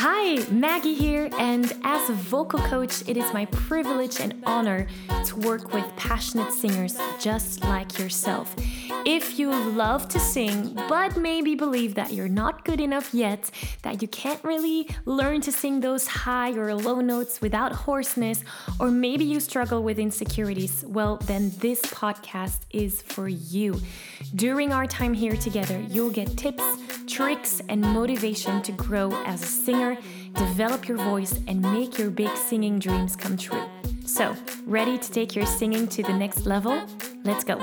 Hi, Maggie here, and as a vocal coach, it is my privilege and honor to work with passionate singers just like yourself. If you love to sing, but maybe believe that you're not good enough yet, that you can't really learn to sing those high or low notes without hoarseness, or maybe you struggle with insecurities, well, then this podcast is for you. During our time here together, you'll get tips, tricks, and motivation to grow as a singer, develop your voice, and make your big singing dreams come true. So, ready to take your singing to the next level? Let's go!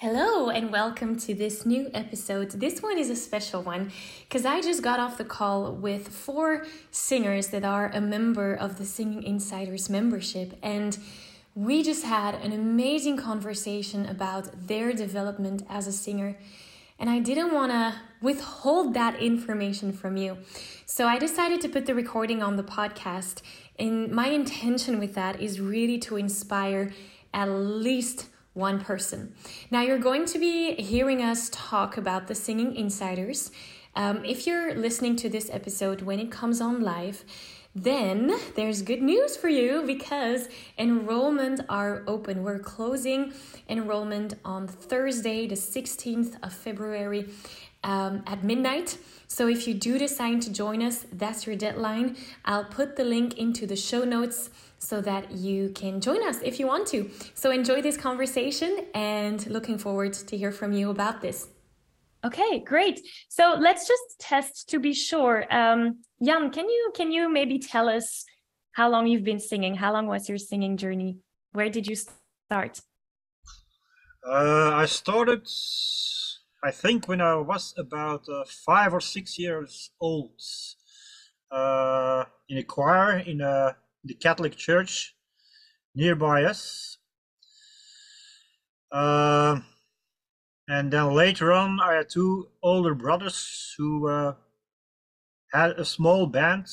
Hello, and welcome to this new episode. This one is a special one because I just got off the call with four singers that are a member of the Singing Insiders membership, and we just had an amazing conversation about their development as a singer. And I didn't want to withhold that information from you. So I decided to put the recording on the podcast. And my intention with that is really to inspire at least one person. Now, you're going to be hearing us talk about the Singing Insiders. Um, if you're listening to this episode when it comes on live, then there's good news for you because enrollment are open. We're closing enrollment on Thursday, the 16th of February um, at midnight. So if you do decide to join us, that's your deadline. I'll put the link into the show notes so that you can join us if you want to. So enjoy this conversation and looking forward to hear from you about this. Okay, great. So let's just test to be sure. Um, Jan, can you can you maybe tell us how long you've been singing? How long was your singing journey? Where did you start? Uh, I started, I think, when I was about uh, five or six years old, uh, in a choir in a the Catholic Church nearby us. Uh, and then later on, I had two older brothers who uh, had a small band.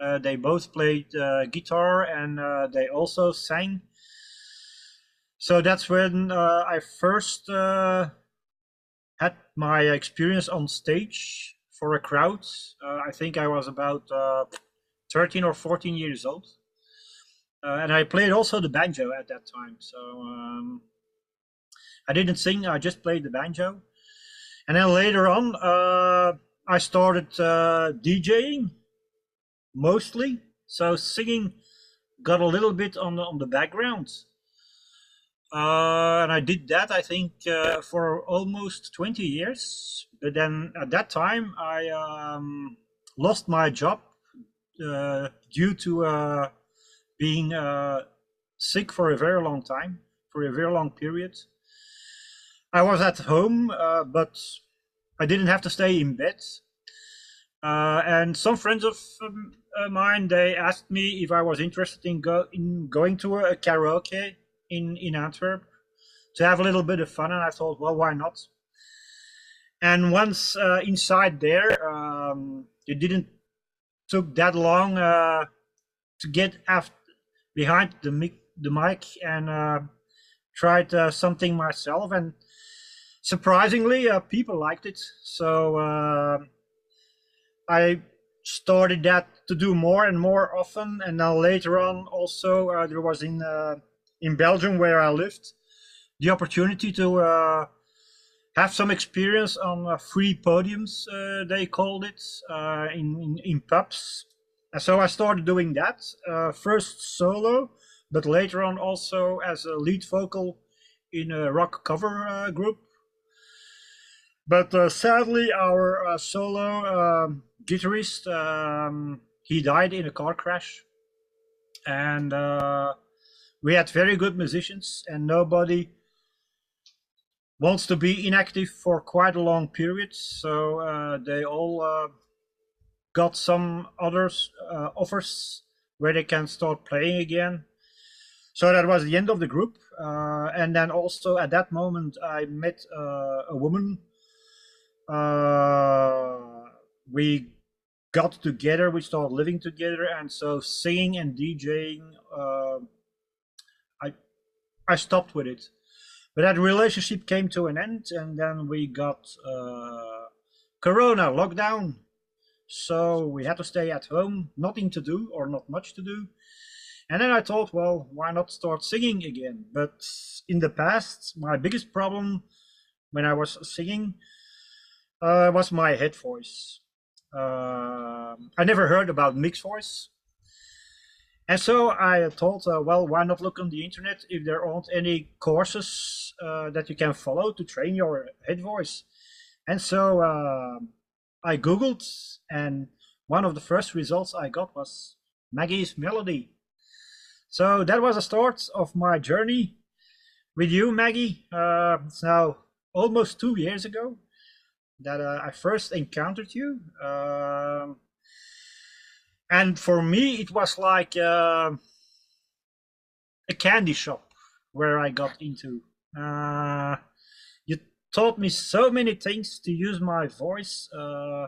Uh, they both played uh, guitar and uh, they also sang. So that's when uh, I first had my experience on stage for a crowd. I think I was about 13 or 14 years old. Uh, and I played also the banjo at that time. So um, I didn't sing, I just played the banjo. And then later on, uh, I started uh, DJing mostly. So singing got a little bit on the, on the background. Uh, and I did that, I think, uh, for almost 20 years. But then at that time, I um, lost my job due to uh, being uh, sick for a very long time, for a very long period. I was at home, but I didn't have to stay in bed. Uh, and some friends of um, uh, mine they asked me if I was interested in, go- in going to a, karaoke in in Antwerp to have a little bit of fun, and I thought, well, why not? And once uh, inside there, um, it didn't took that long uh, to get after, behind the mic, the mic and uh, tried uh, something myself. And surprisingly uh, people liked it. So uh, i started that to do more and more often. And now later on also uh, there was in in belgium where i lived the opportunity to have some experience on uh, free podiums, uh, they called it, uh, in, in, in, pubs. And so I started doing that, uh, first solo, but later on also as a lead vocal in a rock cover uh, group. But uh, sadly, our solo um, guitarist, um, he died in a car crash. And we had very good musicians and nobody wants to be inactive for quite a long period. So uh, they all uh, got some others uh, offers where they can start playing again. So that was the end of the group. Uh, and then also at that moment, I met uh, a woman. Uh, we got together, we started living together, and so singing and DJing, I I stopped with it but that relationship came to an end, and then we got uh, Corona lockdown, So we had to stay at home, nothing to do or not much to do. And then I thought, well, why not start singing again? But in the past, my biggest problem when I was singing uh, was my head voice. Uh, I never heard about mixed voice. And so I thought, uh, well, why not look on the internet if there aren't any courses uh, that you can follow to train your head voice? And so uh, I Googled, and one of the first results I got was Maggie's Melody. So that was the start of my journey with you, Maggie. Uh, it's now almost two years ago that uh, I first encountered you. And for me, it was like uh, a candy shop where I got into. Uh, you taught me so many things to use my voice. Uh,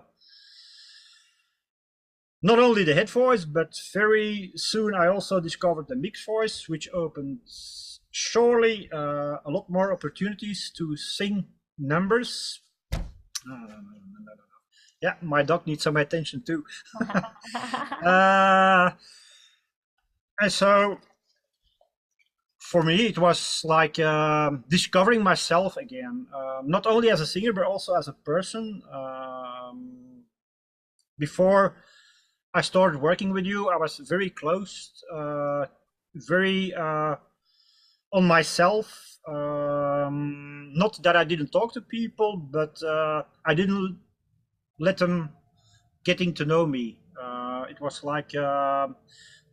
not only the head voice, but very soon I also discovered the mixed voice, which opens surely uh, a lot more opportunities to sing numbers. Yeah, my dog needs some attention too. uh, and so for me, it was like um, discovering myself again, uh, not only as a singer, but also as a person. Um, before I started working with you, I was very close, uh, very uh, on myself. Um, not that I didn't talk to people, but uh, I didn't let them getting to know me. Uh, it was like uh,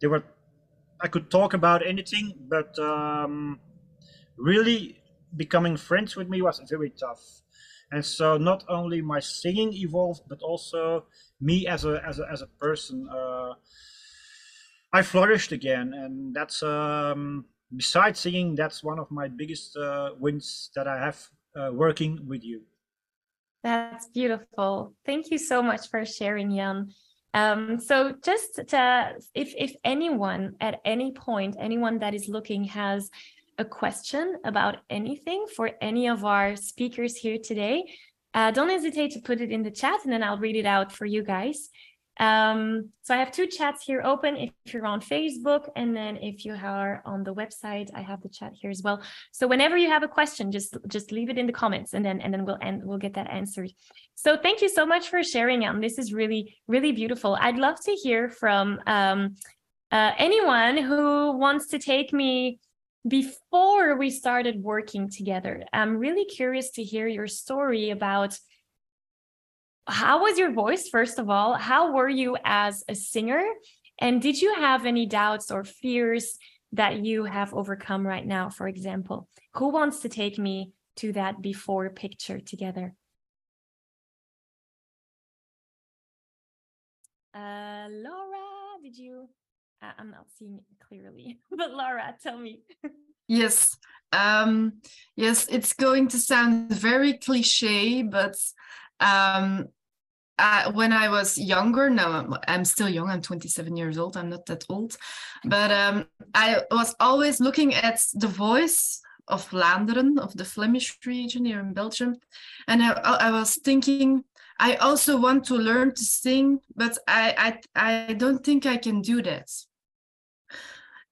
they were. I could talk about anything, but um, really becoming friends with me was very tough. And so not only my singing evolved, but also me as a as a as a person. Uh, I flourished again, and that's um, besides singing, that's one of my biggest uh, wins that I have uh, working with you. That's beautiful. Thank you so much for sharing, Jan. Um, so just to, if if anyone at any point, anyone that is looking has a question about anything for any of our speakers here today, uh, don't hesitate to put it in the chat and then I'll read it out for you guys. Um, so I have two chats here open if you're on Facebook and then if you are on the website, I have the chat here as well. So whenever you have a question, just just leave it in the comments and then and then we'll end we'll get that answered. So thank you so much for sharing. Um, this is really, really beautiful. I'd love to hear from um, uh, anyone who wants to take me before we started working together. I'm really curious to hear your story about how was your voice, first of all? How were you as a singer? And did you have any doubts or fears that you have overcome right now, for example? Who wants to take me to that before picture together? Uh, Laura, did you? I'm not seeing it clearly, but Laura, tell me. yes, um, yes, it's going to sound very cliche, but um, uh, when I was younger, now I'm, still young, I'm 27 years old, I'm not that old, but um, I was always looking at the voice of Vlaanderen, of the Flemish region here in Belgium, and I, I was thinking, I also want to learn to sing, but I, I, I don't think I can do that.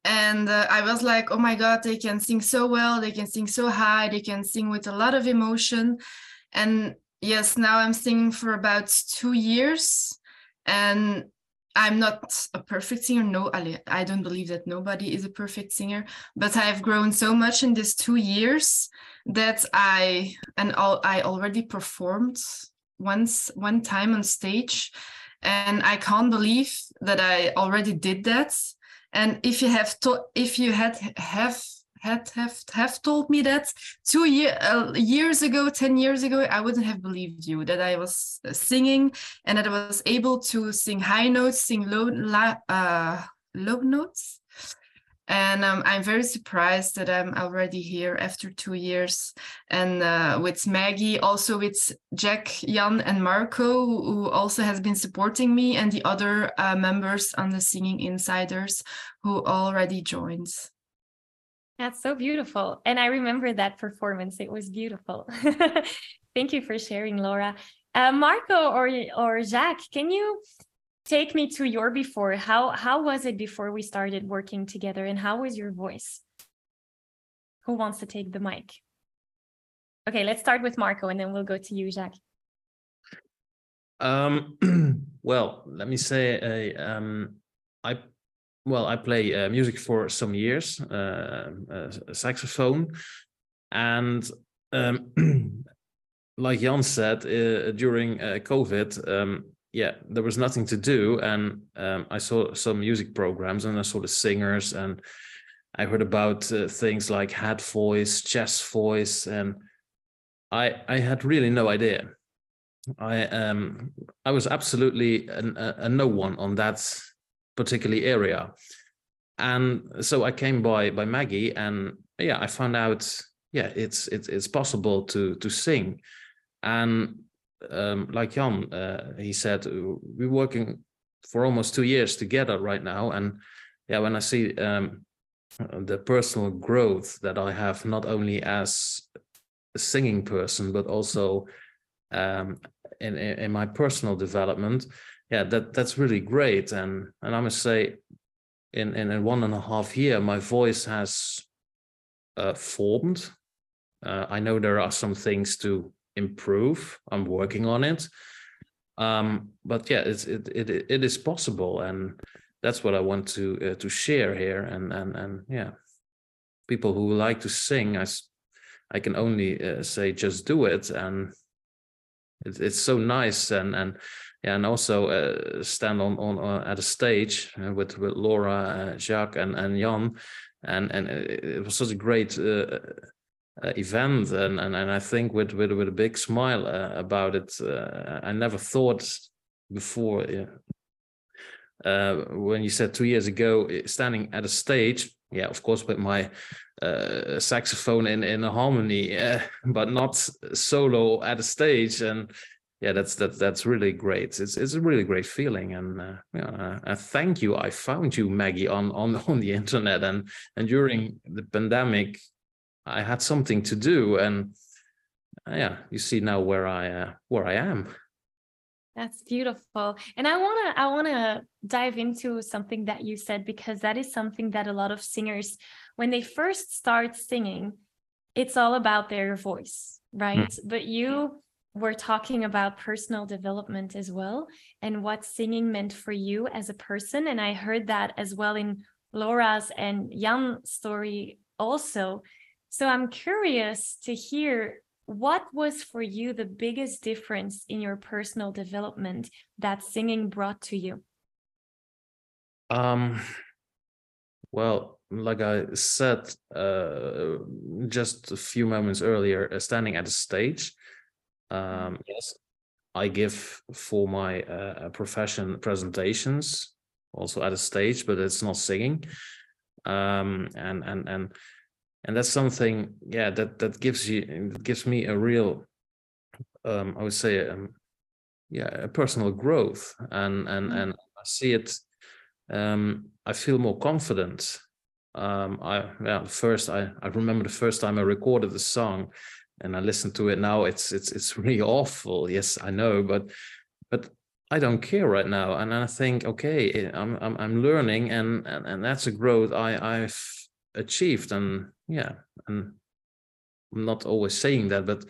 And uh, i was like oh my god they can sing so well they can sing so high they can sing with a lot of emotion and yes now i'm singing for about two years and i'm not a perfect singer. No i don't believe that nobody is a perfect singer but i've grown so much in these two years that i and all i already performed once one time on stage and i can't believe that i already did that. And if you have to, if you had have had have have told me that two year, uh, years ago, ten years ago, I wouldn't have believed you that I was uh, singing and that I was able to sing high notes, sing low uh, low notes, and um, I'm very surprised that I'm already here after two years. And uh, with Maggie, also with Jack, Jan, and Marco, who also has been supporting me, and the other uh, members on the Singing Insiders who already joined. That's so beautiful. And I remember that performance. It was beautiful. Thank you for sharing, Laura. Uh, Marco or or Jacques, can you take me to your before? How how was it before we started working together, and how was your voice? Who wants to take the mic? Okay, let's start with Marco, and then we'll go to you, Jacques. Um, well, let me say, uh, um, I well, I play uh, music for some years, uh, a saxophone, and um, like Jan said uh, during uh, COVID, um, yeah, there was nothing to do, and um, I saw some music programs, and I saw the singers, and I heard about uh, things like head voice, chest voice, and I I had really no idea. I um I was absolutely a, a no one on that particular area, and so I came by by Maggie, and yeah, I found out yeah it's it's it's possible to to sing, and um, like Jan uh, he said we're working for almost two years together right now, and yeah when I see um, the personal growth that I have not only as a singing person but also um, in, in my personal development, yeah, that that's really great. And and I must say, in in, in one and a half year, my voice has uh, formed. Uh, I know there are some things to improve. I'm working on it. Um, but yeah, it's it, it it is possible, and that's what I want to uh, to share here. And and and yeah, people who like to sing, I I can only uh, say just do it and it's, it's so nice and and yeah, and also uh, stand on on uh, at a stage uh, with with Laura, uh, Jacques, and and Jan, and and it was such a great uh, uh, event, and, and and I think with with with a big smile about it. I never thought before. when you said two years ago, standing at a stage, yeah, of course, with my uh, saxophone in in a harmony, uh, but not solo at a stage. And yeah, that's that that's really great. It's it's a really great feeling. And uh, yeah, uh, thank you. I found you, Maggie, on on on the internet, and and during the pandemic, I had something to do, and uh, yeah, you see now where I uh, where I am. That's beautiful. And I want to I want to dive into something that you said because that is something that a lot of singers when they first start singing it's all about their voice, right? Mm. But you were talking about personal development as well and what singing meant for you as a person and I heard that as well in Laura's and Jan's story also. So I'm curious to hear what was for you the biggest difference in your personal development that singing brought to you? Um, well, like I said uh, just a few moments earlier, uh, standing at a stage, um, yes, I give for my uh, profession presentations also at a stage, but it's not singing. Um, and and and and that's something yeah that that gives you gives me a real um i would say um yeah a personal growth and and mm. and i see it um i feel more confident um i well first i i remember the first time i recorded the song and i listen to it now it's it's it's really awful. Yes i know but but i don't care right now. And i think okay i'm i'm, I'm learning and, and and that's a growth i i've achieved. And yeah and i'm not always saying that but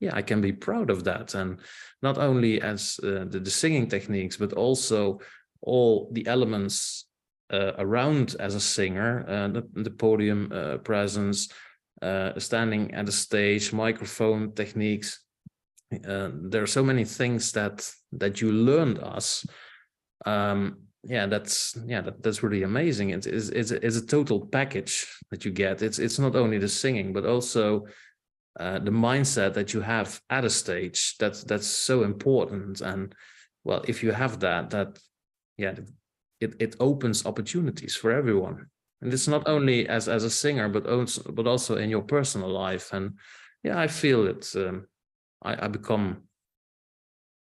yeah i can be proud of that. And not only as uh, the, the singing techniques but also all the elements uh, around as a singer uh, the, the, podium uh, presence uh, standing at a stage microphone techniques. Uh, there are so many things that that you learned us. Um, yeah that's yeah that, that's really amazing. It's, it's it's it's a total package that you get. It's it's not only the singing but also uh, the mindset that you have at a stage. That's that's so important. And well if you have that that yeah it it opens opportunities for everyone and it's not only as as a singer but also but also in your personal life and yeah i feel it um, I, I become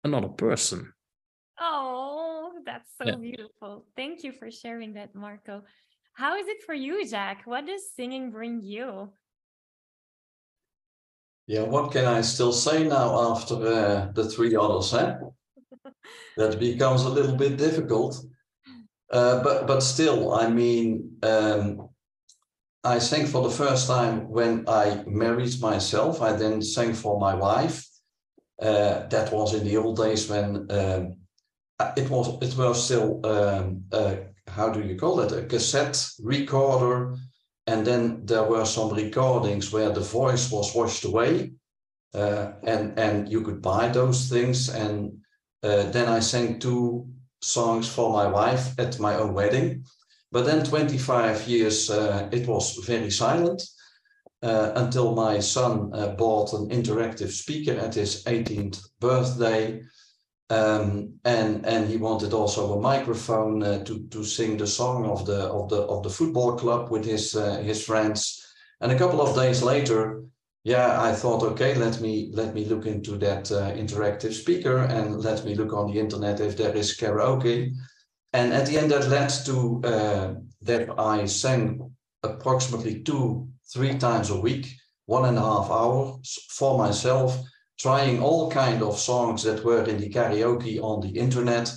another person oh that's so yeah. beautiful. Thank you for sharing that, Marco. How is it for you, Jack? What does singing bring you? Yeah, what can I still say now after uh, the three others? Eh? that becomes a little bit difficult. Uh, but but still, I mean, um, I sang for the first time when I married myself. I then sang for my wife. Uh, that was in the old days when um, it was it was still um, uh, how do you call it a cassette recorder, and then there were some recordings where the voice was washed away, uh, and and you could buy those things. And uh, then I sang two songs for my wife at my own wedding. But then 25 years, uh, it was very silent uh, until my son uh, bought an interactive speaker at his 18th birthday. Um, and and he wanted also a microphone uh, to to sing the song of the of the of the football club with his uh, his friends. And a couple of days later, yeah, I thought, okay, let me let me look into that uh, interactive speaker and let me look on the internet if there is karaoke. And at the end, that led to uh, that I sang approximately two, three times a week, one and a half hours for myself, trying all kind of songs that were in the karaoke on the internet.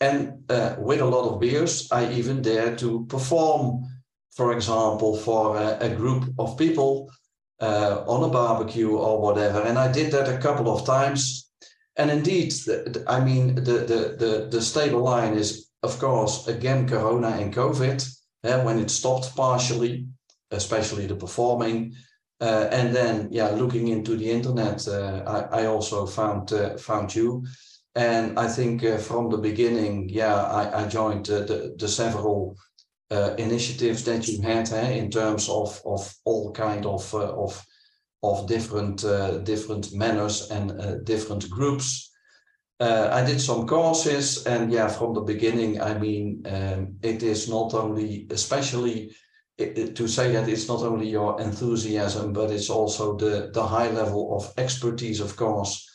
And uh, with a lot of beers, I even dared to perform, for example, for a, a group of people uh, on a barbecue or whatever. And I did that a couple of times. And indeed, the, I mean, the, the, the, the stable line is, of course, again, Corona and COVID, when it stopped partially, especially the performing. Uh, and then, yeah, looking into the internet, uh, I, I also found uh, found you. And I think uh, from the beginning, yeah, I, I joined the, the several uh, initiatives that you had in terms of of all kind of uh, of of different uh, different manners and uh, different groups. Uh, I did some courses, and yeah, from the beginning, I mean, um, it is not only, especially it, to say that it's not only your enthusiasm, but it's also the the high level of expertise, of course,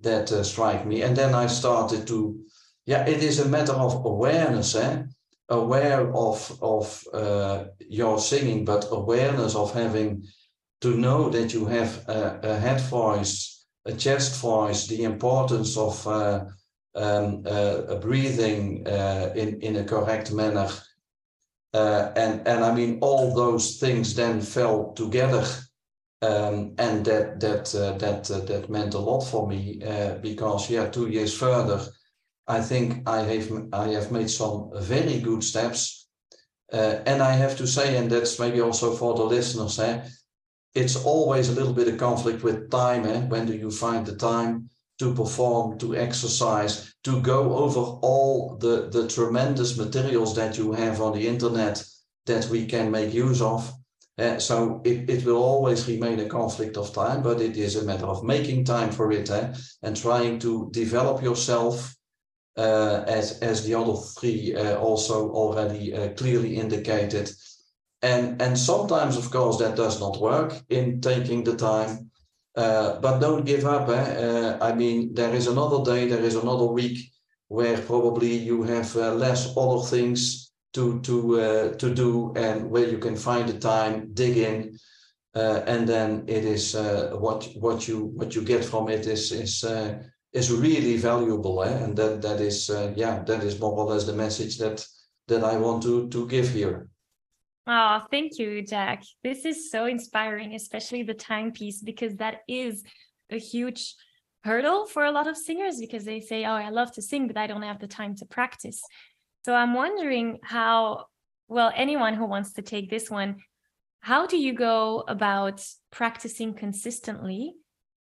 that uh, strike me. And then I started to, yeah, it is a matter of awareness, eh? Aware of of uh, your singing, but awareness of having to know that you have a, a head voice, a chest voice, the importance of uh, um, uh, breathing uh, in in a correct manner, uh, and and I mean all those things then fell together. Um, and that that uh, that that meant a lot for me because yeah, two years further, I think I have I have made some very good steps. Uh, and I have to say, and that's maybe also for the listeners, eh, it's always a little bit of conflict with time. Eh? When do you find the time to perform, to exercise, to go over all the, the tremendous materials that you have on the internet that we can make use of? Uh, so it, it will always remain a conflict of time, but it is a matter of making time for it eh? and trying to develop yourself as as the other three uh, also already uh, clearly indicated. And and sometimes, of course, that does not work in taking the time. but don't give up. Eh? I mean, there is another day, there is another week where probably you have less other things to to uh, to do and where you can find the time dig in uh, and then it is uh, what what you what you get from it is is is really valuable eh? and that that is uh, yeah that is more or less the message that that i want to to give here. Oh thank you jack. This is so inspiring especially the timepiece because that is a huge hurdle for a lot of singers because they say oh i love to sing but i don't have the time to practice. So i'm wondering how well anyone who wants to take this one how do you go about practicing consistently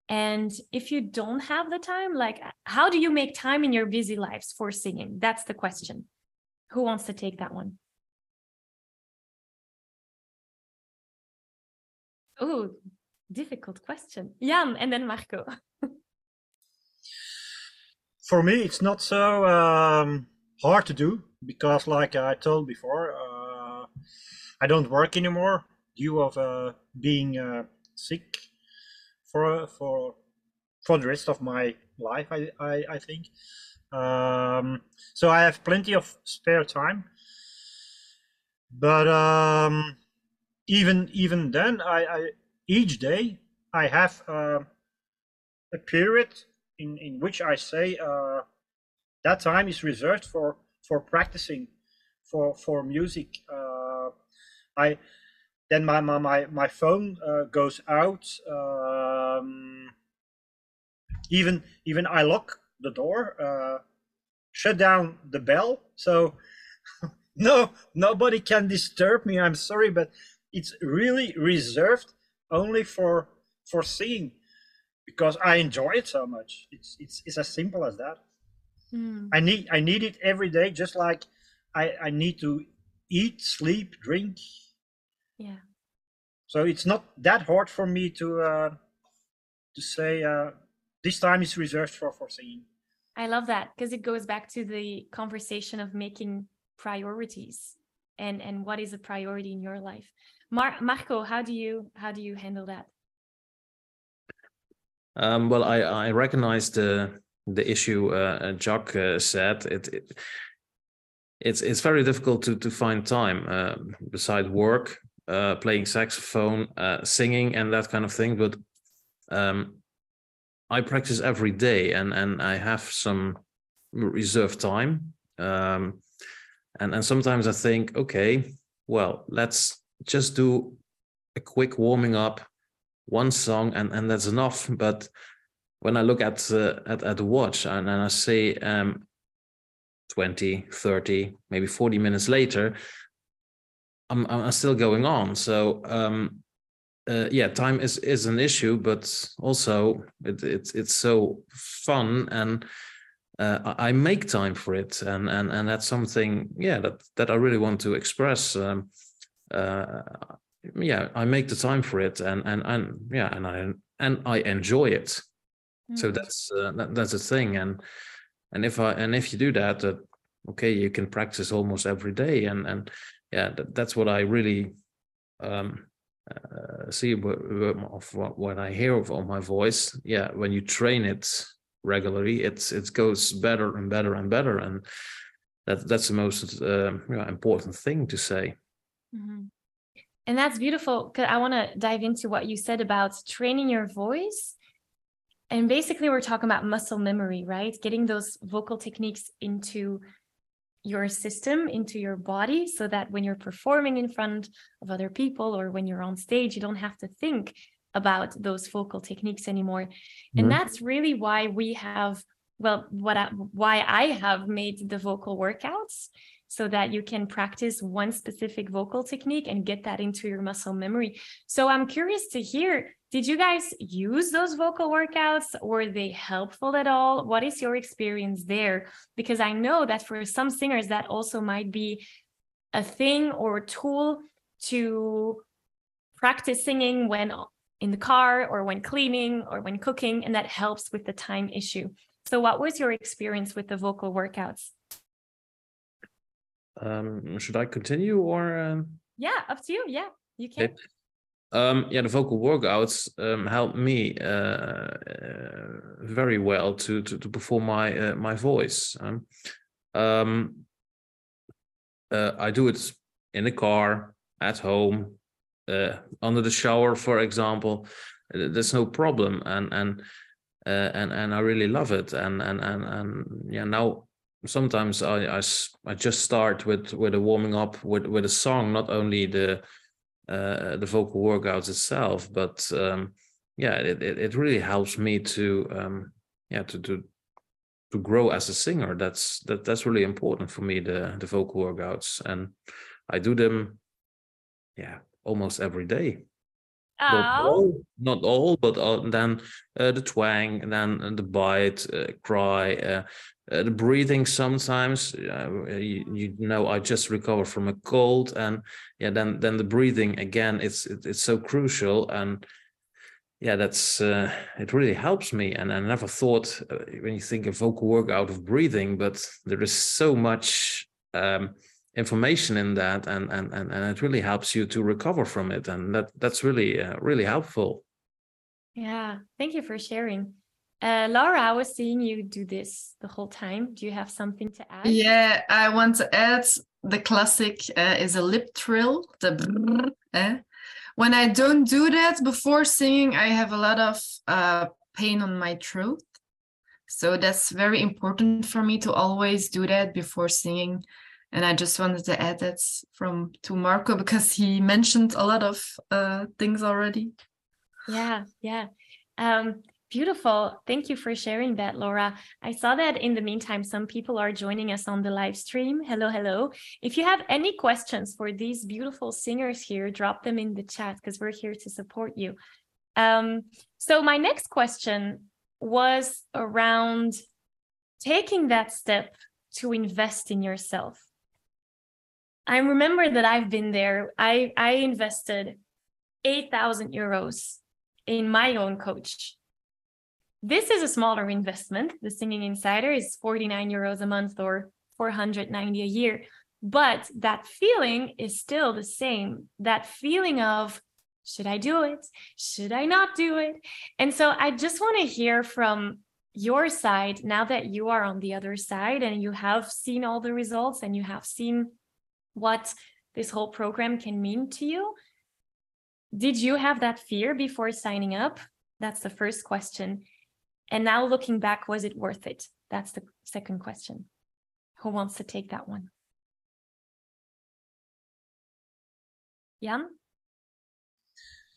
and if you don't have the time, like how do you make time in your busy lives for singing? That's the question. Who wants to take that one? Oh, difficult question. Jan and then Marco. For me, it's not so um, hard to do because, like I told before, uh, I don't work anymore due of uh, being uh, sick for for for the rest of my life. I I, I think. Um, so I have plenty of spare time. But um, even even then, I, I each day I have uh, a period in, in which I say uh, that time is reserved for for practicing for for music. Uh, I then my my my, my phone uh, goes out. Um, even even I lock the door, uh, shut down the bell, so no nobody can disturb me. I'm sorry, but it's really reserved only for for seeing because I enjoy it so much. It's it's it's as simple as that. Mm. I need I need it every day, just like I I need to eat, sleep, drink. Yeah. So it's not that hard for me to uh, to say uh, this time is reserved for for singing. I love that because it goes back to the conversation of making priorities and and what is a priority in your life. Mar- Marco, how do you how do you handle that? Um, well, I, I recognize the the issue uh, Jacques uh, said. It, it it's it's very difficult to to find time uh, beside work, uh, playing saxophone, uh, singing, and that kind of thing. But um, I practice every day, and and I have some reserved time. Um, and and sometimes I think, okay, well, let's just do a quick warming up one song and and that's enough but when i look at uh, at, at the watch and, and i say um 20 30 maybe 40 minutes later i'm i'm still going on so um uh, yeah time is is an issue but also it, it's it's so fun and uh, I make time for it, and and and that's something, yeah, that that I really want to express. Um, uh, yeah i make the time for it and and and yeah and i and i enjoy it so Mm. that's uh, that, that's a thing and and if i and if you do that uh, okay you can practice almost every day and and yeah that, that's what i really um uh, see of what, what i hear of my voice yeah when you train it regularly it's it goes better and better and better and that that's the most uh, important thing to say Mhm. And that's beautiful because I want to dive into what you said about training your voice. And basically, we're talking about muscle memory, right? Getting those vocal techniques into your system, into your body, so that when you're performing in front of other people or when you're on stage, you don't have to think about those vocal techniques anymore. Mhm. And that's really why we have, well, what I, why I have made the vocal workouts so that you can practice one specific vocal technique and get that into your muscle memory. So I'm curious to hear did you guys use those vocal workouts? Were they helpful at all? What is your experience there? Because I know that for some singers, that also might be a thing or a tool to practice singing when in the car or when cleaning or when cooking, and that helps with the time issue. So, what was your experience with the vocal workouts? Um should i continue or um Yeah, up to you. Yeah, you can. Okay. Um, yeah, the vocal workouts um, help me uh, uh, very well to to, to perform my uh, my voice. Um, um, uh, I do it in the car, at home, uh, under the shower, for example. There's no problem, and and uh, and and I really love it. And and and and yeah, now sometimes I, I, I just start with with a warming up with with a song, not only the uh, the vocal workouts itself, but um, yeah, it, it it really helps me to um, yeah to to to grow as a singer. That's that that's really important for me the the vocal workouts, and I do them yeah almost every day. Not all, not all, but uh, then uh, the twang, then the bite, uh, cry, uh, the breathing. Sometimes, uh, you, you know, I just recovered from a cold, and yeah, then then the breathing again. It's it, it's so crucial, and yeah, that's uh, it really helps me. And I never thought uh, when you think of vocal work out of breathing, but there is so much. Um, information in that and, and and and it really helps you to recover from it and that that's really uh, really helpful yeah. Thank you for sharing. Uh, Laura, I was seeing you do this the whole time. Do you have something to add? Yeah, I want to add the classic uh, is a lip trill, the brrr, eh, when I don't do that before singing, I have a lot of uh, pain on my throat. So that's very important for me to always do that before singing. And I just wanted to add that from to Marco because he mentioned a lot of uh, things already. Yeah, yeah. Um, beautiful. Thank you for sharing that, Laura. I saw that in the meantime, some people are joining us on the live stream. Hello, hello. If you have any questions for these beautiful singers here, drop them in the chat because we're here to support you. Um, so my next question was around taking that step to invest in yourself. I remember that I've been there. I, I invested 8,000 euros in my own coach. This is a smaller investment. The Singing Insider is 49 euros a month or 490 a year. But that feeling is still the same. That feeling of, should I do it? Should I not do it? And so I just want to hear from your side now that you are on the other side and you have seen all the results and you have seen what this whole program can mean to you. Did you have that fear before signing up? That's the first question. And now looking back, was it worth it? That's the second question. Who wants to take that one? Jan?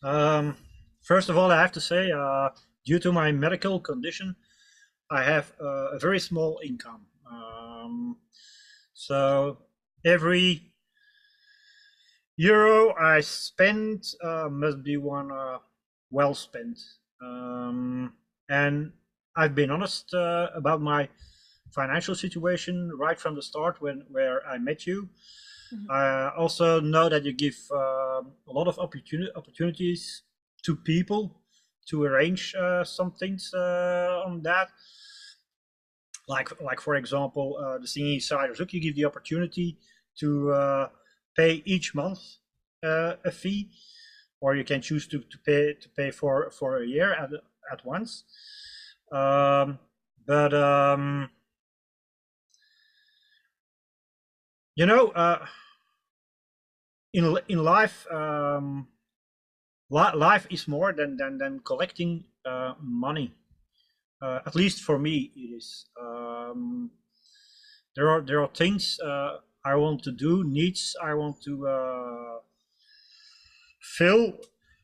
Um, first of all, I have to say, uh, due to my medical condition, I have uh, a very small income. Um, so every euro I spend uh, must be one uh, well spent. Um, and I've been honest uh, about my financial situation right from the start when where I met you. Mm-hmm. I also know that you give uh, a lot of opportunity opportunities to people to arrange uh, some things uh, on that. Like, like for example, the singing insiders. Look, you give the opportunity to pay each month uh, a fee, or you can choose to, to pay to pay for for a year at at once. Um, but um, you know, uh, in in life, um, li life is more than than than collecting uh, money. Uh, at least for me, it is. Um, there are there are things uh, I want to do, needs I want to uh, fill,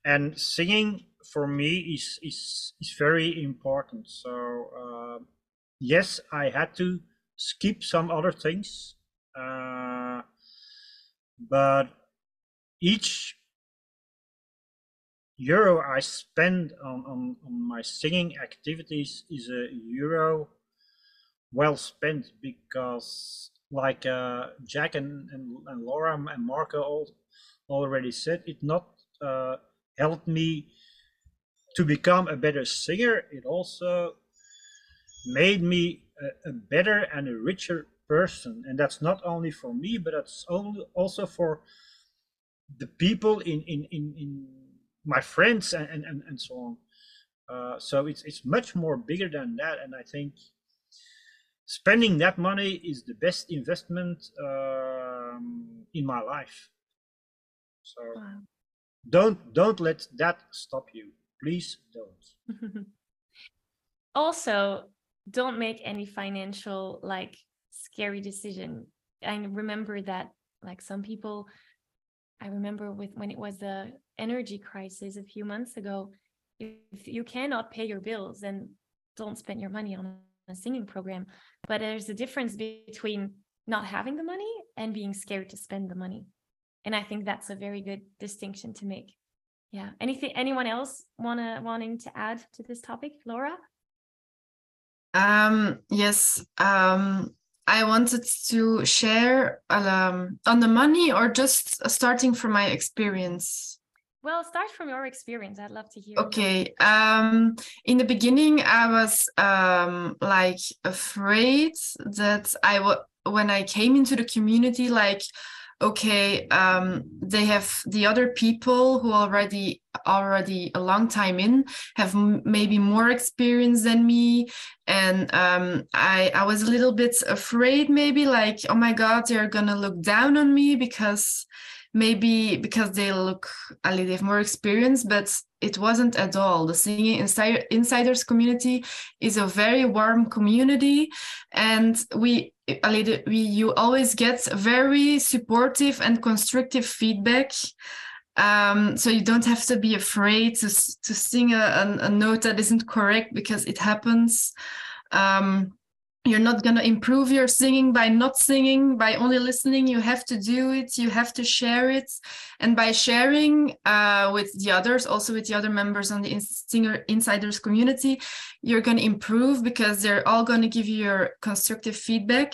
and singing for me is is is very important. So uh, yes, I had to skip some other things, uh, but each euro I spend on, on, on my singing activities is a euro well spent because like uh, Jack and, and, and Laura and Marco all, already said, it not uh, helped me to become a better singer. It also made me a, a, better and a richer person. And that's not only for me, but that's also for the people in, in, in, in my friends and, and, and so on. Uh, so it's, it's much more bigger than that. And I think spending that money is the best investment um, in my life. So wow. don't don't let that stop you. Please don't. also, don't make any financial like scary decision. I remember that like some people I remember with when it was the energy crisis a few months ago, if you cannot pay your bills, then don't spend your money on a singing program. But there's a difference between not having the money and being scared to spend the money. And I think that's a very good distinction to make. Yeah. Anything anyone else wanna wanting to add to this topic, Laura? Um yes. Um I wanted to share um, on the money or just starting from my experience. Well, start from your experience. I'd love to hear. Okay. Um, in the beginning, I was um, like afraid that I would, when I came into the community, like, okay, um, they have the other people who already already a long time in have maybe more experience than me. And um, I, I was a little bit afraid maybe like oh my god they're gonna look down on me because maybe because they look a little more experienced, but it wasn't at all. The singing insider, insiders community is a very warm community, and we we you always get very supportive and constructive feedback. Um, so you don't have to be afraid to to sing a, a, a note that isn't correct because it happens. Um, you're not going to improve your singing by not singing by only listening you have to do it you have to share it. And by sharing uh, with the others also with the other members on the singer insiders community you're going to improve because they're all going to give you your constructive feedback.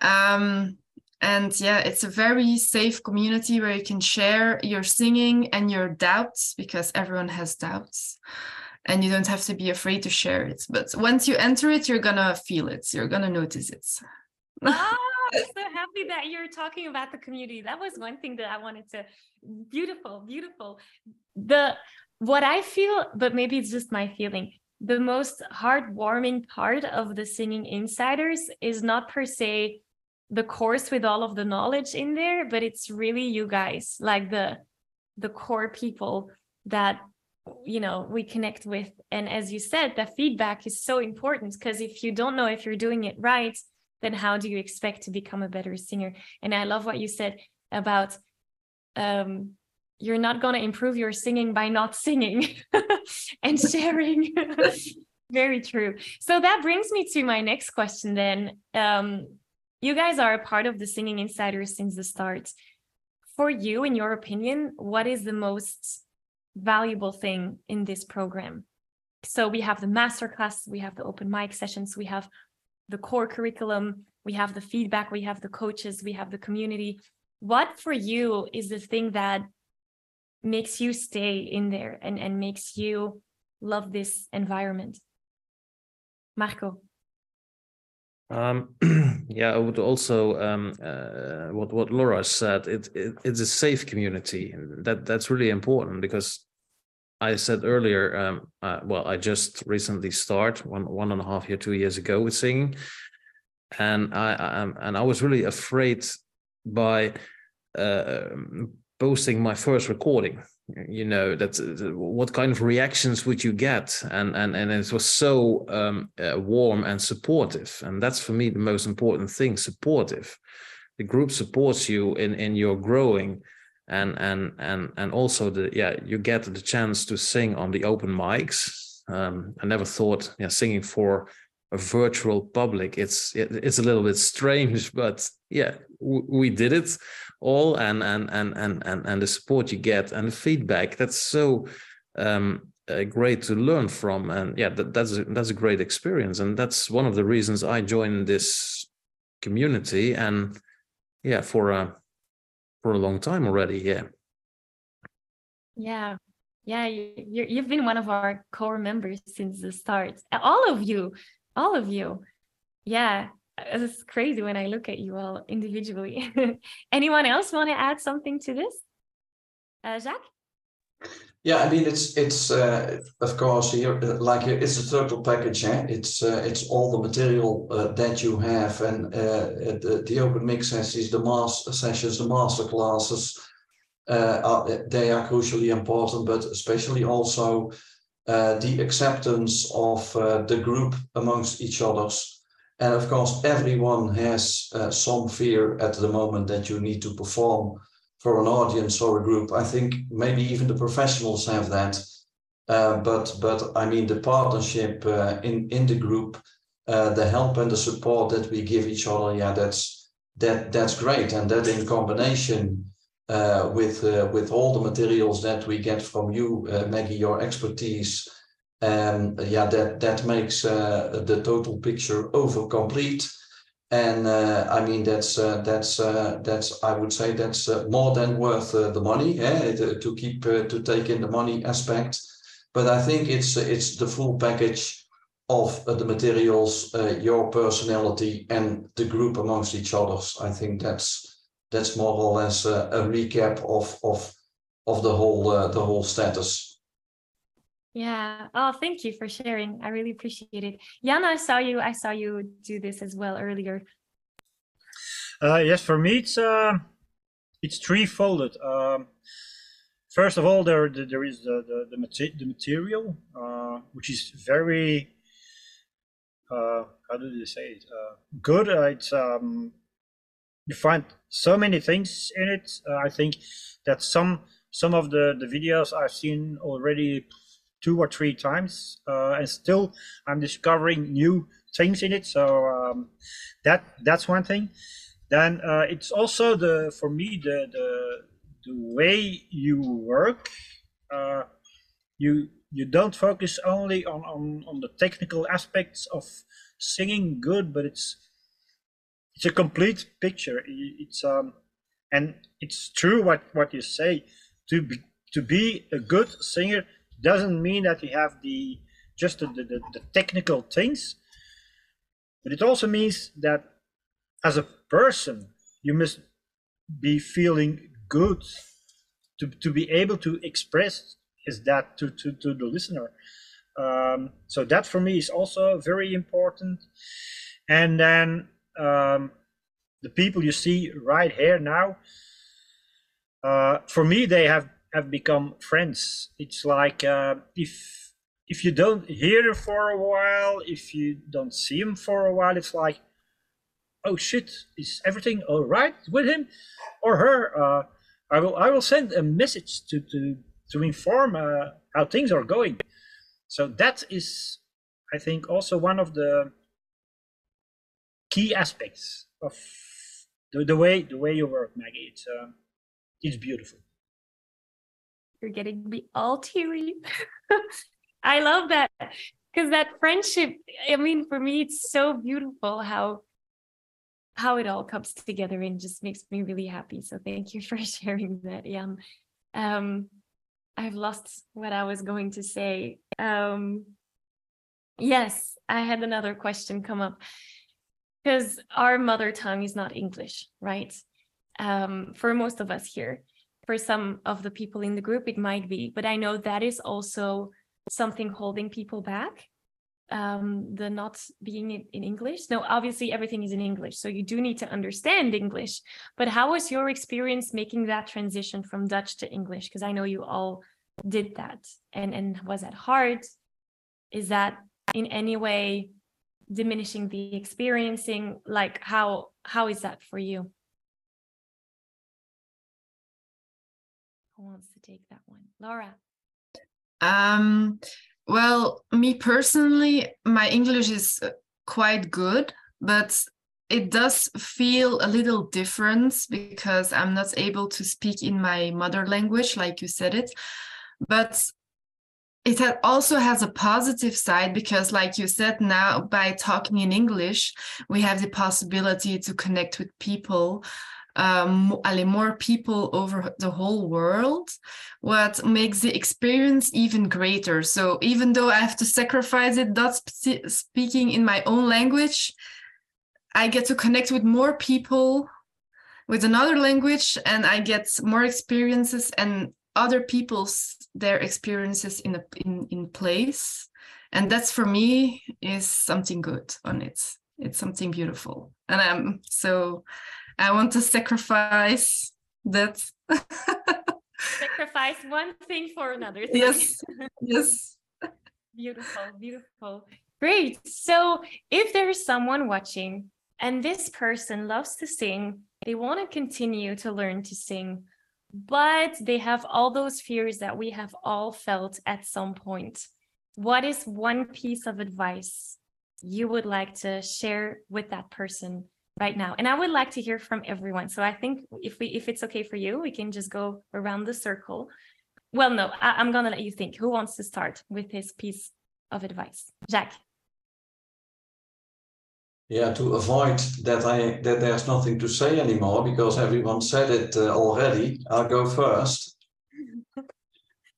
Um, and yeah it's a very safe community where you can share your singing and your doubts because everyone has doubts and you don't have to be afraid to share it. But once you enter it you're gonna feel it. You're gonna notice it. Ah, I'm so happy that you're talking about the community. That was one thing that i wanted to beautiful beautiful. The what i feel but maybe it's just my feeling the most heartwarming part of the singing insiders is not per se the course with all of the knowledge in there but it's really you guys like the the core people that you know we connect with. And as you said that feedback is so important because if you don't know if you're doing it right then how do you expect to become a better singer? And i love what you said about um, you're not going to improve your singing by not singing and sharing. Very true. So that brings me to my next question then. Um, you guys are a part of the singing insiders since the start. For you in your opinion what is the most valuable thing in this program. So we have the masterclass, we have the open mic sessions, we have the core curriculum, we have the feedback, we have the coaches, we have the community. What for you is the thing that makes you stay in there and, and makes you love this environment? Marco. Um, yeah, I would also um, uh, what what Laura said. It, it, it's a safe community. That that's really important because I said earlier, um, uh, well, I just recently started one one and a half year, two years ago with singing, and I, I um, and I was really afraid by uh, posting my first recording. You know that uh, what kind of reactions would you get, and and and it was so um, uh, warm and supportive, and that's for me the most important thing: supportive. The group supports you in in your growing and and and and also the yeah you get the chance to sing on the open mics. Um, i never thought yeah singing for a virtual public it's it, it's a little bit strange but yeah we did it all and and and and and, and the support you get and the feedback that's so um, uh, great to learn from. And yeah that, that's a, that's a great experience and that's one of the reasons i joined this community. And yeah for a for a long time already. Yeah. Yeah. Yeah, you, you've been one of our core members since the start. All of you, all of you. Yeah, it's crazy when I look at you all individually. Anyone else want to add something to this? Uh, Jacques? Yeah, I mean it's it's uh, of course here like it's a total package. Eh? It's uh, it's all the material uh, that you have, and uh, the, the open mix sessions, the mass sessions, the master classes. Uh, are, they are crucially important, but especially also uh, the acceptance of the group amongst each others. And of course, everyone has some fear at the moment that you need to perform for an audience or a group. I think maybe even the professionals have that. Uh, but but I mean the partnership uh, in in the group, uh, the help and the support that we give each other. Yeah, that's that that's great, and that in combination uh, with uh, with all the materials that we get from you, uh, Maggie, your expertise. And yeah, that that makes the total picture over complete and uh, I mean that's uh, that's uh, that's I would say that's uh, more than worth uh, the money eh, to, to keep uh, to take in the money aspect. But I think it's it's the full package of the materials, your personality, and the group amongst each others. I think that's that's more or less a recap of of of the whole the whole status. Yeah. Oh, thank you for sharing. I really appreciate it. Jan, I saw you. I saw you do this as well earlier. Uh, yes, for me, it's uh, it's threefolded. Um, first of all, there there is the the, the, the material, uh, which is very uh, how do they say it? Uh, good. Uh, it's um, you find so many things in it. Uh, I think that some some of the the videos I've seen already two or three times, uh, and still I'm discovering new things in it. So um, that that's one thing. Then uh, it's also the for me the the the way you work. Uh, you you don't focus only on, on on the technical aspects of singing good, but it's it's a complete picture. It's um and it's true what what you say. To be to be a good singer doesn't mean that you have the just the, the, the technical things, but it also means that as a person you must be feeling good. To, to be able to express is that to, to, to the listener. Um, so that for me is also very important. And then um, the people you see right here now uh, for me they have have become friends. It's like uh, if if you don't hear them for a while if you don't see him for a while it's like oh shit is everything all right with him or her? Uh, i will i will send a message to to to inform uh, how things are going. So that is i think also one of the key aspects of the, the way the way you work maggie. It's uh, it's beautiful You're getting me all teary. I love that because that friendship, I mean, for me, it's so beautiful how how it all comes together and just makes me really happy. So thank you for sharing that, Jan. Um, I've lost what I was going to say. Um, yes, I had another question come up because our mother tongue is not English, right? Um, for most of us here for some of the people in the group, it might be, but I know that is also something holding people back. Um, the not being in, in English. No, obviously everything is in English, so you do need to understand English. But how was your experience making that transition from Dutch to English? Because I know you all did that, and and was that hard? Is that in any way diminishing the experiencing? Like how how is that for you? Who wants to take that one? Laura. Um, well, me personally, my English is uh, quite good, but it does feel a little different because I'm not able to speak in my mother language, like you said it. But it also has a positive side because, like you said, now by talking in English, we have the possibility to connect with people um, more people over the whole world, what makes the experience even greater. So even though I have to sacrifice it, not sp- speaking in my own language, I get to connect with more people with another language, and I get more experiences and other people's their experiences in a in in place, and that's for me is something good on it. It's something beautiful, and I'm so I want to sacrifice that. Sacrifice one thing for another. thing. yes, yes. beautiful, beautiful. Great. So, if there's someone watching and this person loves to sing, they want to continue to learn to sing, but they have all those fears that we have all felt at some point. What is one piece of advice you would like to share with that person right now? And I would like to hear from everyone. So I think if we if it's okay for you, we can just go around the circle. Well, no, I, I'm gonna let you think. Who wants to start with his piece of advice? jack Yeah, to avoid that I that there's nothing to say anymore because everyone said it uh, already. I'll go first.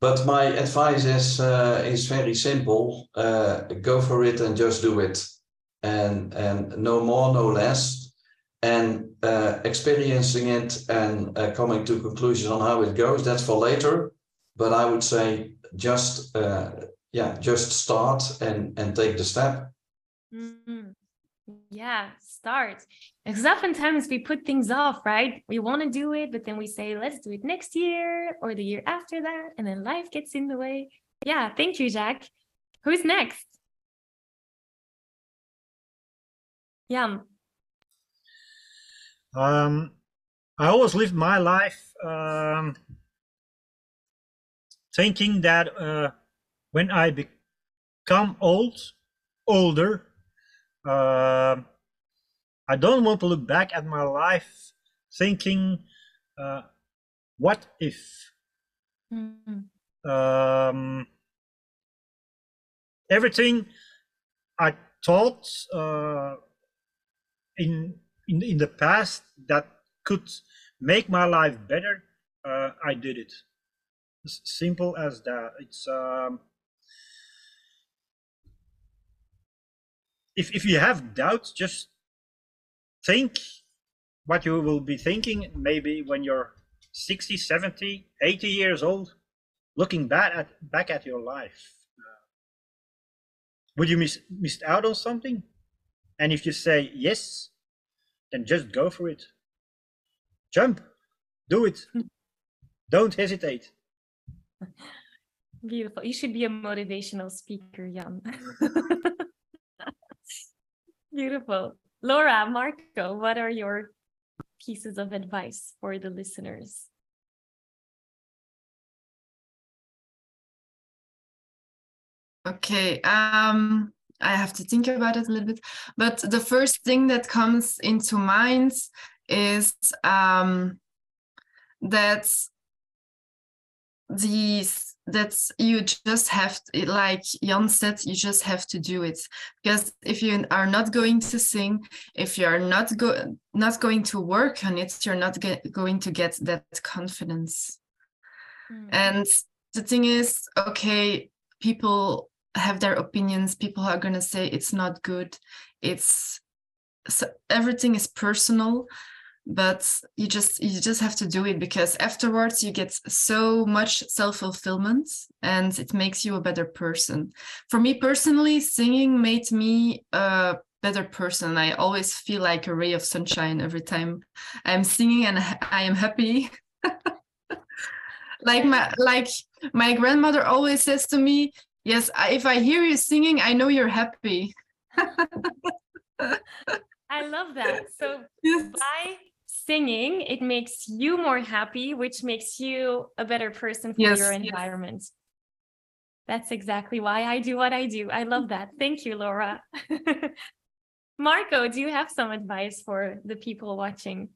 But my advice is uh, is very simple. Uh, go for it and just do it, and and no more, no less, and uh, experiencing it and uh, coming to conclusions on how it goes. That's for later. But I would say just uh, yeah, just start and and take the step. Mhm. Yeah, start. Because oftentimes we put things off, right? We want to do it, but then we say, let's do it next year or the year after that. And then life gets in the way. Yeah, thank you, Jack. Who's next? Jan. Um, I always lived my life um, thinking that uh, when I become old, older, uh, I don't want to look back at my life thinking, uh, what if? Mm-hmm. Um, everything I thought uh, in, in in the past that could make my life better, uh, I did it. As simple as that. It's um, if if you have doubts, just think what you will be thinking maybe when you're 60, 70, 80 years old, looking back at back at your life. Would you miss missed out on something? And if you say yes, then just go for it. Jump, do it. Don't hesitate. Beautiful. You should be a motivational speaker, Jan. Beautiful. Laura, Marco, what are your pieces of advice for the listeners? Okay, um, I have to think about it a little bit. But the first thing that comes into mind is um, that these that you just have to, like Jan said, you just have to do it because if you are not going to sing, if you are not go not going to work on it, you're not get, going to get that confidence. Mm. And the thing is, okay, people have their opinions. People are gonna say it's not good. It's so everything is personal but you just you just have to do it because afterwards you get so much self-fulfillment and it makes you a better person for me personally singing made me a better person i always feel like a ray of sunshine every time i'm singing and i am happy like my like my grandmother always says to me yes if i hear you singing i know you're happy I love that. So yes. by singing, it makes you more happy, which makes you a better person for yes, your environment. Yes. That's exactly why I do what I do. I love that. Thank you, Laura. Marco, do you have some advice for the people watching?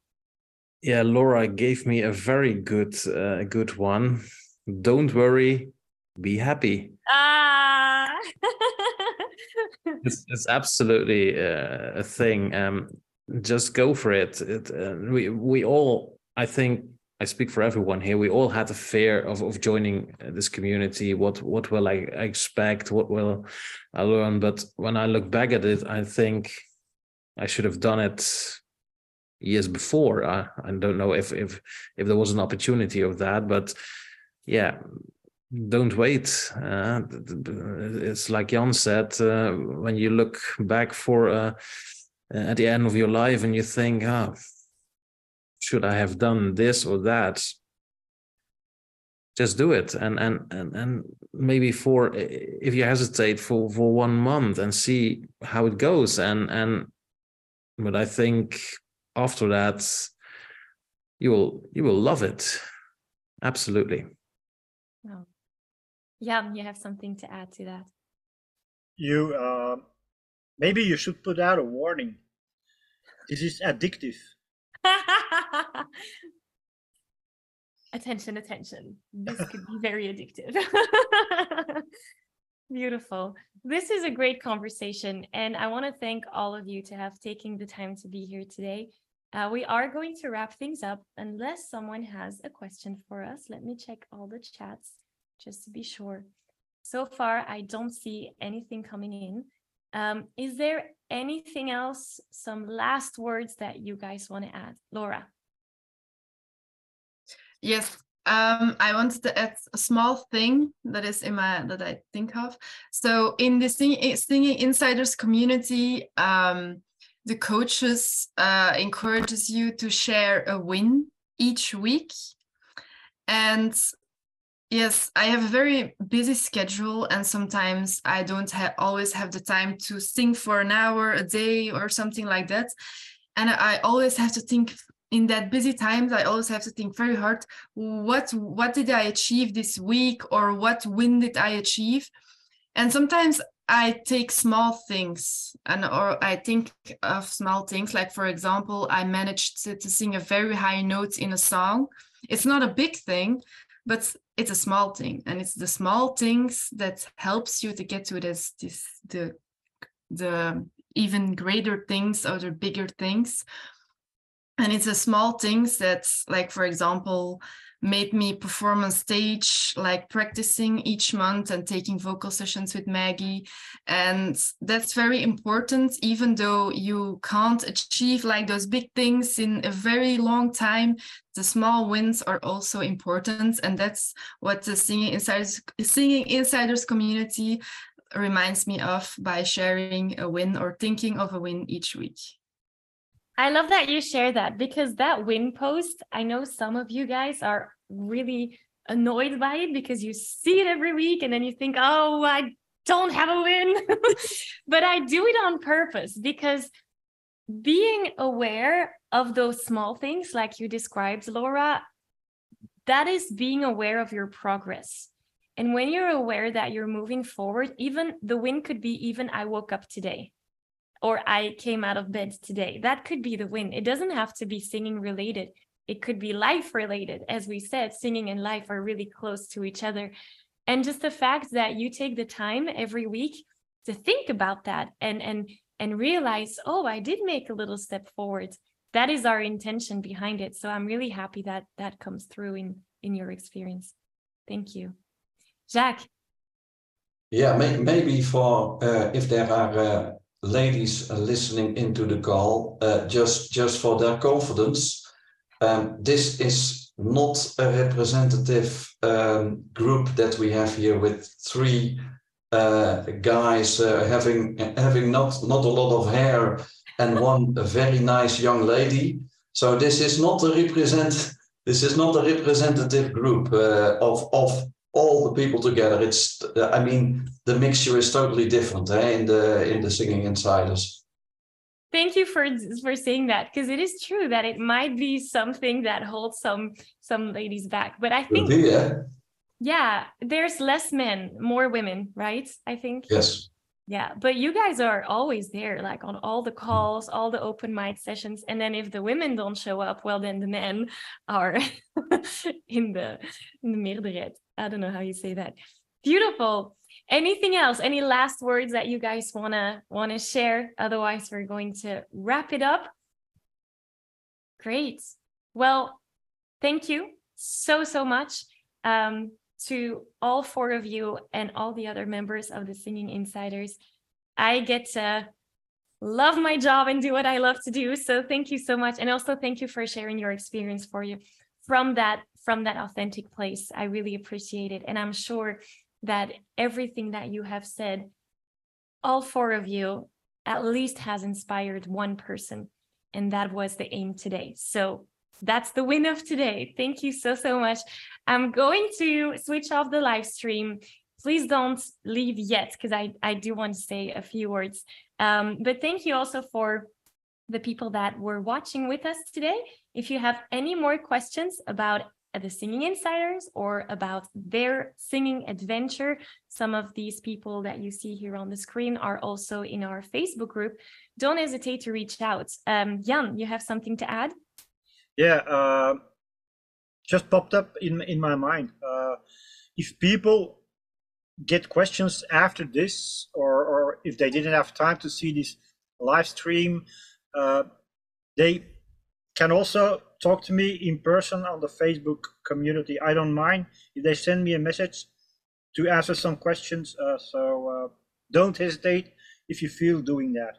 Yeah, Laura gave me a very good uh, good one. Don't worry, be happy. Ah. it's, it's absolutely uh, a thing. Um, just go for it. it uh, we we all, I think, I speak for everyone here. We all had a fear of of joining uh, this community. What what will I expect? What will I learn? But when I look back at it, I think I should have done it years before. I, I don't know if if if there was an opportunity of that, but yeah, don't wait. Uh, it's like Jan said, uh, when you look back for uh, at the end of your life and you think, oh, should I have done this or that? Just do it, and and and and maybe for if you hesitate for for one month and see how it goes, and and but I think after that you will you will love it, absolutely. Yeah, you have something to add to that. You uh, maybe you should put out a warning. This is addictive. attention, attention. This could be very addictive. Beautiful. This is a great conversation, and I want to thank all of you to have taken the time to be here today. Uh, we are going to wrap things up unless someone has a question for us. Let me check all the chats just to be sure. So far, I don't see anything coming in. Um, is there anything else, some last words that you guys want to add? Laura. Yes, um, I wanted to add a small thing that is in my that I think of. So in the sing, singing insiders community, um, the coaches uh, encourages you to share a win each week and yes i have a very busy schedule and sometimes i don't ha- always have the time to sing for an hour a day or something like that. And i always have to think in that busy times i always have to think very hard what what did i achieve this week or what win did i achieve? And sometimes i take small things and or i think of small things like for example i managed to, to sing a very high note in a song. It's not a big thing but it's a small thing and it's the small things that helps you to get to this this the the even greater things or the bigger things. And it's the small things that like for example made me perform on stage like practicing each month and taking vocal sessions with maggie. And that's very important even though you can't achieve like those big things in a very long time the small wins are also important. And that's what the singing insiders singing insiders community reminds me of by sharing a win or thinking of a win each week. I love that you share that because that win post, I know some of you guys are really annoyed by it because you see it every week and then you think, oh, I don't have a win. but I do it on purpose because being aware of those small things, like you described, Laura, that is being aware of your progress. And when you're aware that you're moving forward, even the win could be even I woke up today or I came out of bed today. That could be the win. It doesn't have to be singing related. It could be life related. As we said, singing and life are really close to each other. And just the fact that you take the time every week to think about that and and and realize, oh, I did make a little step forward. That is our intention behind it. So I'm really happy that that comes through in in your experience. Thank you. Jacques. Yeah, may, maybe for uh, if there are uh, ladies listening into the call, uh, just just for their confidence, um, this is not a representative um, group that we have here with three uh, guys uh, having having not not a lot of hair and one very nice young lady. So this is not a represent. This is not a representative group uh, of of all the people together. It's, I mean, the mixture is totally different eh, in the in the singing insiders. Thank you for for saying that because it is true that it might be something that holds some some ladies back. But I think be, yeah. yeah, there's less men, more women, right? I think. Yes. Yeah, but you guys are always there, like on all the calls, all the open mic sessions. And then if the women don't show up, well, then the men are in the in the meerderheid. I don't know how you say that. Beautiful. Anything else? Any last words that you guys wanna wanna share? Otherwise, we're going to wrap it up. Great. Well, thank you so so much. Um, to all four of you and all the other members of the Singing Insiders. I get to love my job and do what I love to do. So thank you so much. And also thank you for sharing your experience for you from that from that authentic place. I really appreciate it. And I'm sure that everything that you have said, all four of you at least has inspired one person. And that was the aim today. So that's the win of today. Thank you so, so much. I'm going to switch off the live stream. Please don't leave yet because I, I do want to say a few words. Um, but thank you also for the people that were watching with us today. If you have any more questions about the Singing Insiders or about their singing adventure, some of these people that you see here on the screen are also in our Facebook group. Don't hesitate to reach out. Um, Jan, you have something to add? Yeah, uh, just popped up in in my mind. Uh, if people get questions after this, or or if they didn't have time to see this live stream, uh, they can also talk to me in person on the Facebook community. I don't mind if they send me a message to answer some questions. Uh, so uh, don't hesitate if you feel doing that.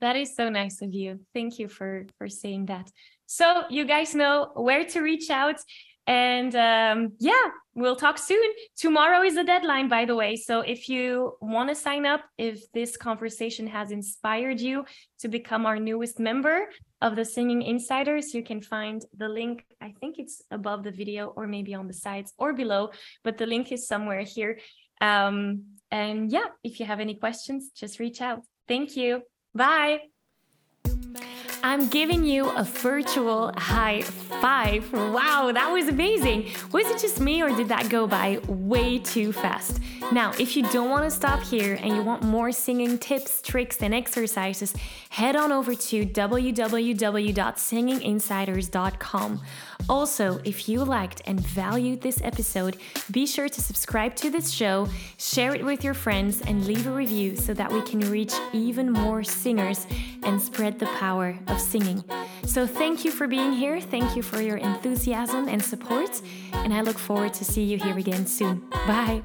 That is so nice of you. Thank you for for saying that. So you guys know where to reach out. And um, yeah, we'll talk soon. Tomorrow is the deadline, by the way. So if you want to sign up, if this conversation has inspired you to become our newest member of the Singing Insiders, you can find the link. I think it's above the video or maybe on the sides or below, but the link is somewhere here. Um, and yeah, if you have any questions, just reach out. Thank you. Bye. I'm giving you a virtual high five. Wow, that was amazing. Was it just me or did that go by way too fast? Now, if you don't want to stop here and you want more singing tips, tricks, and exercises, head on over to www.singinginsiders.com. Also, if you liked and valued this episode, be sure to subscribe to this show, share it with your friends, and leave a review so that we can reach even more singers and spread the power of singing. So, thank you for being here. Thank you for your enthusiasm and support. And I look forward to see you here again soon. Bye.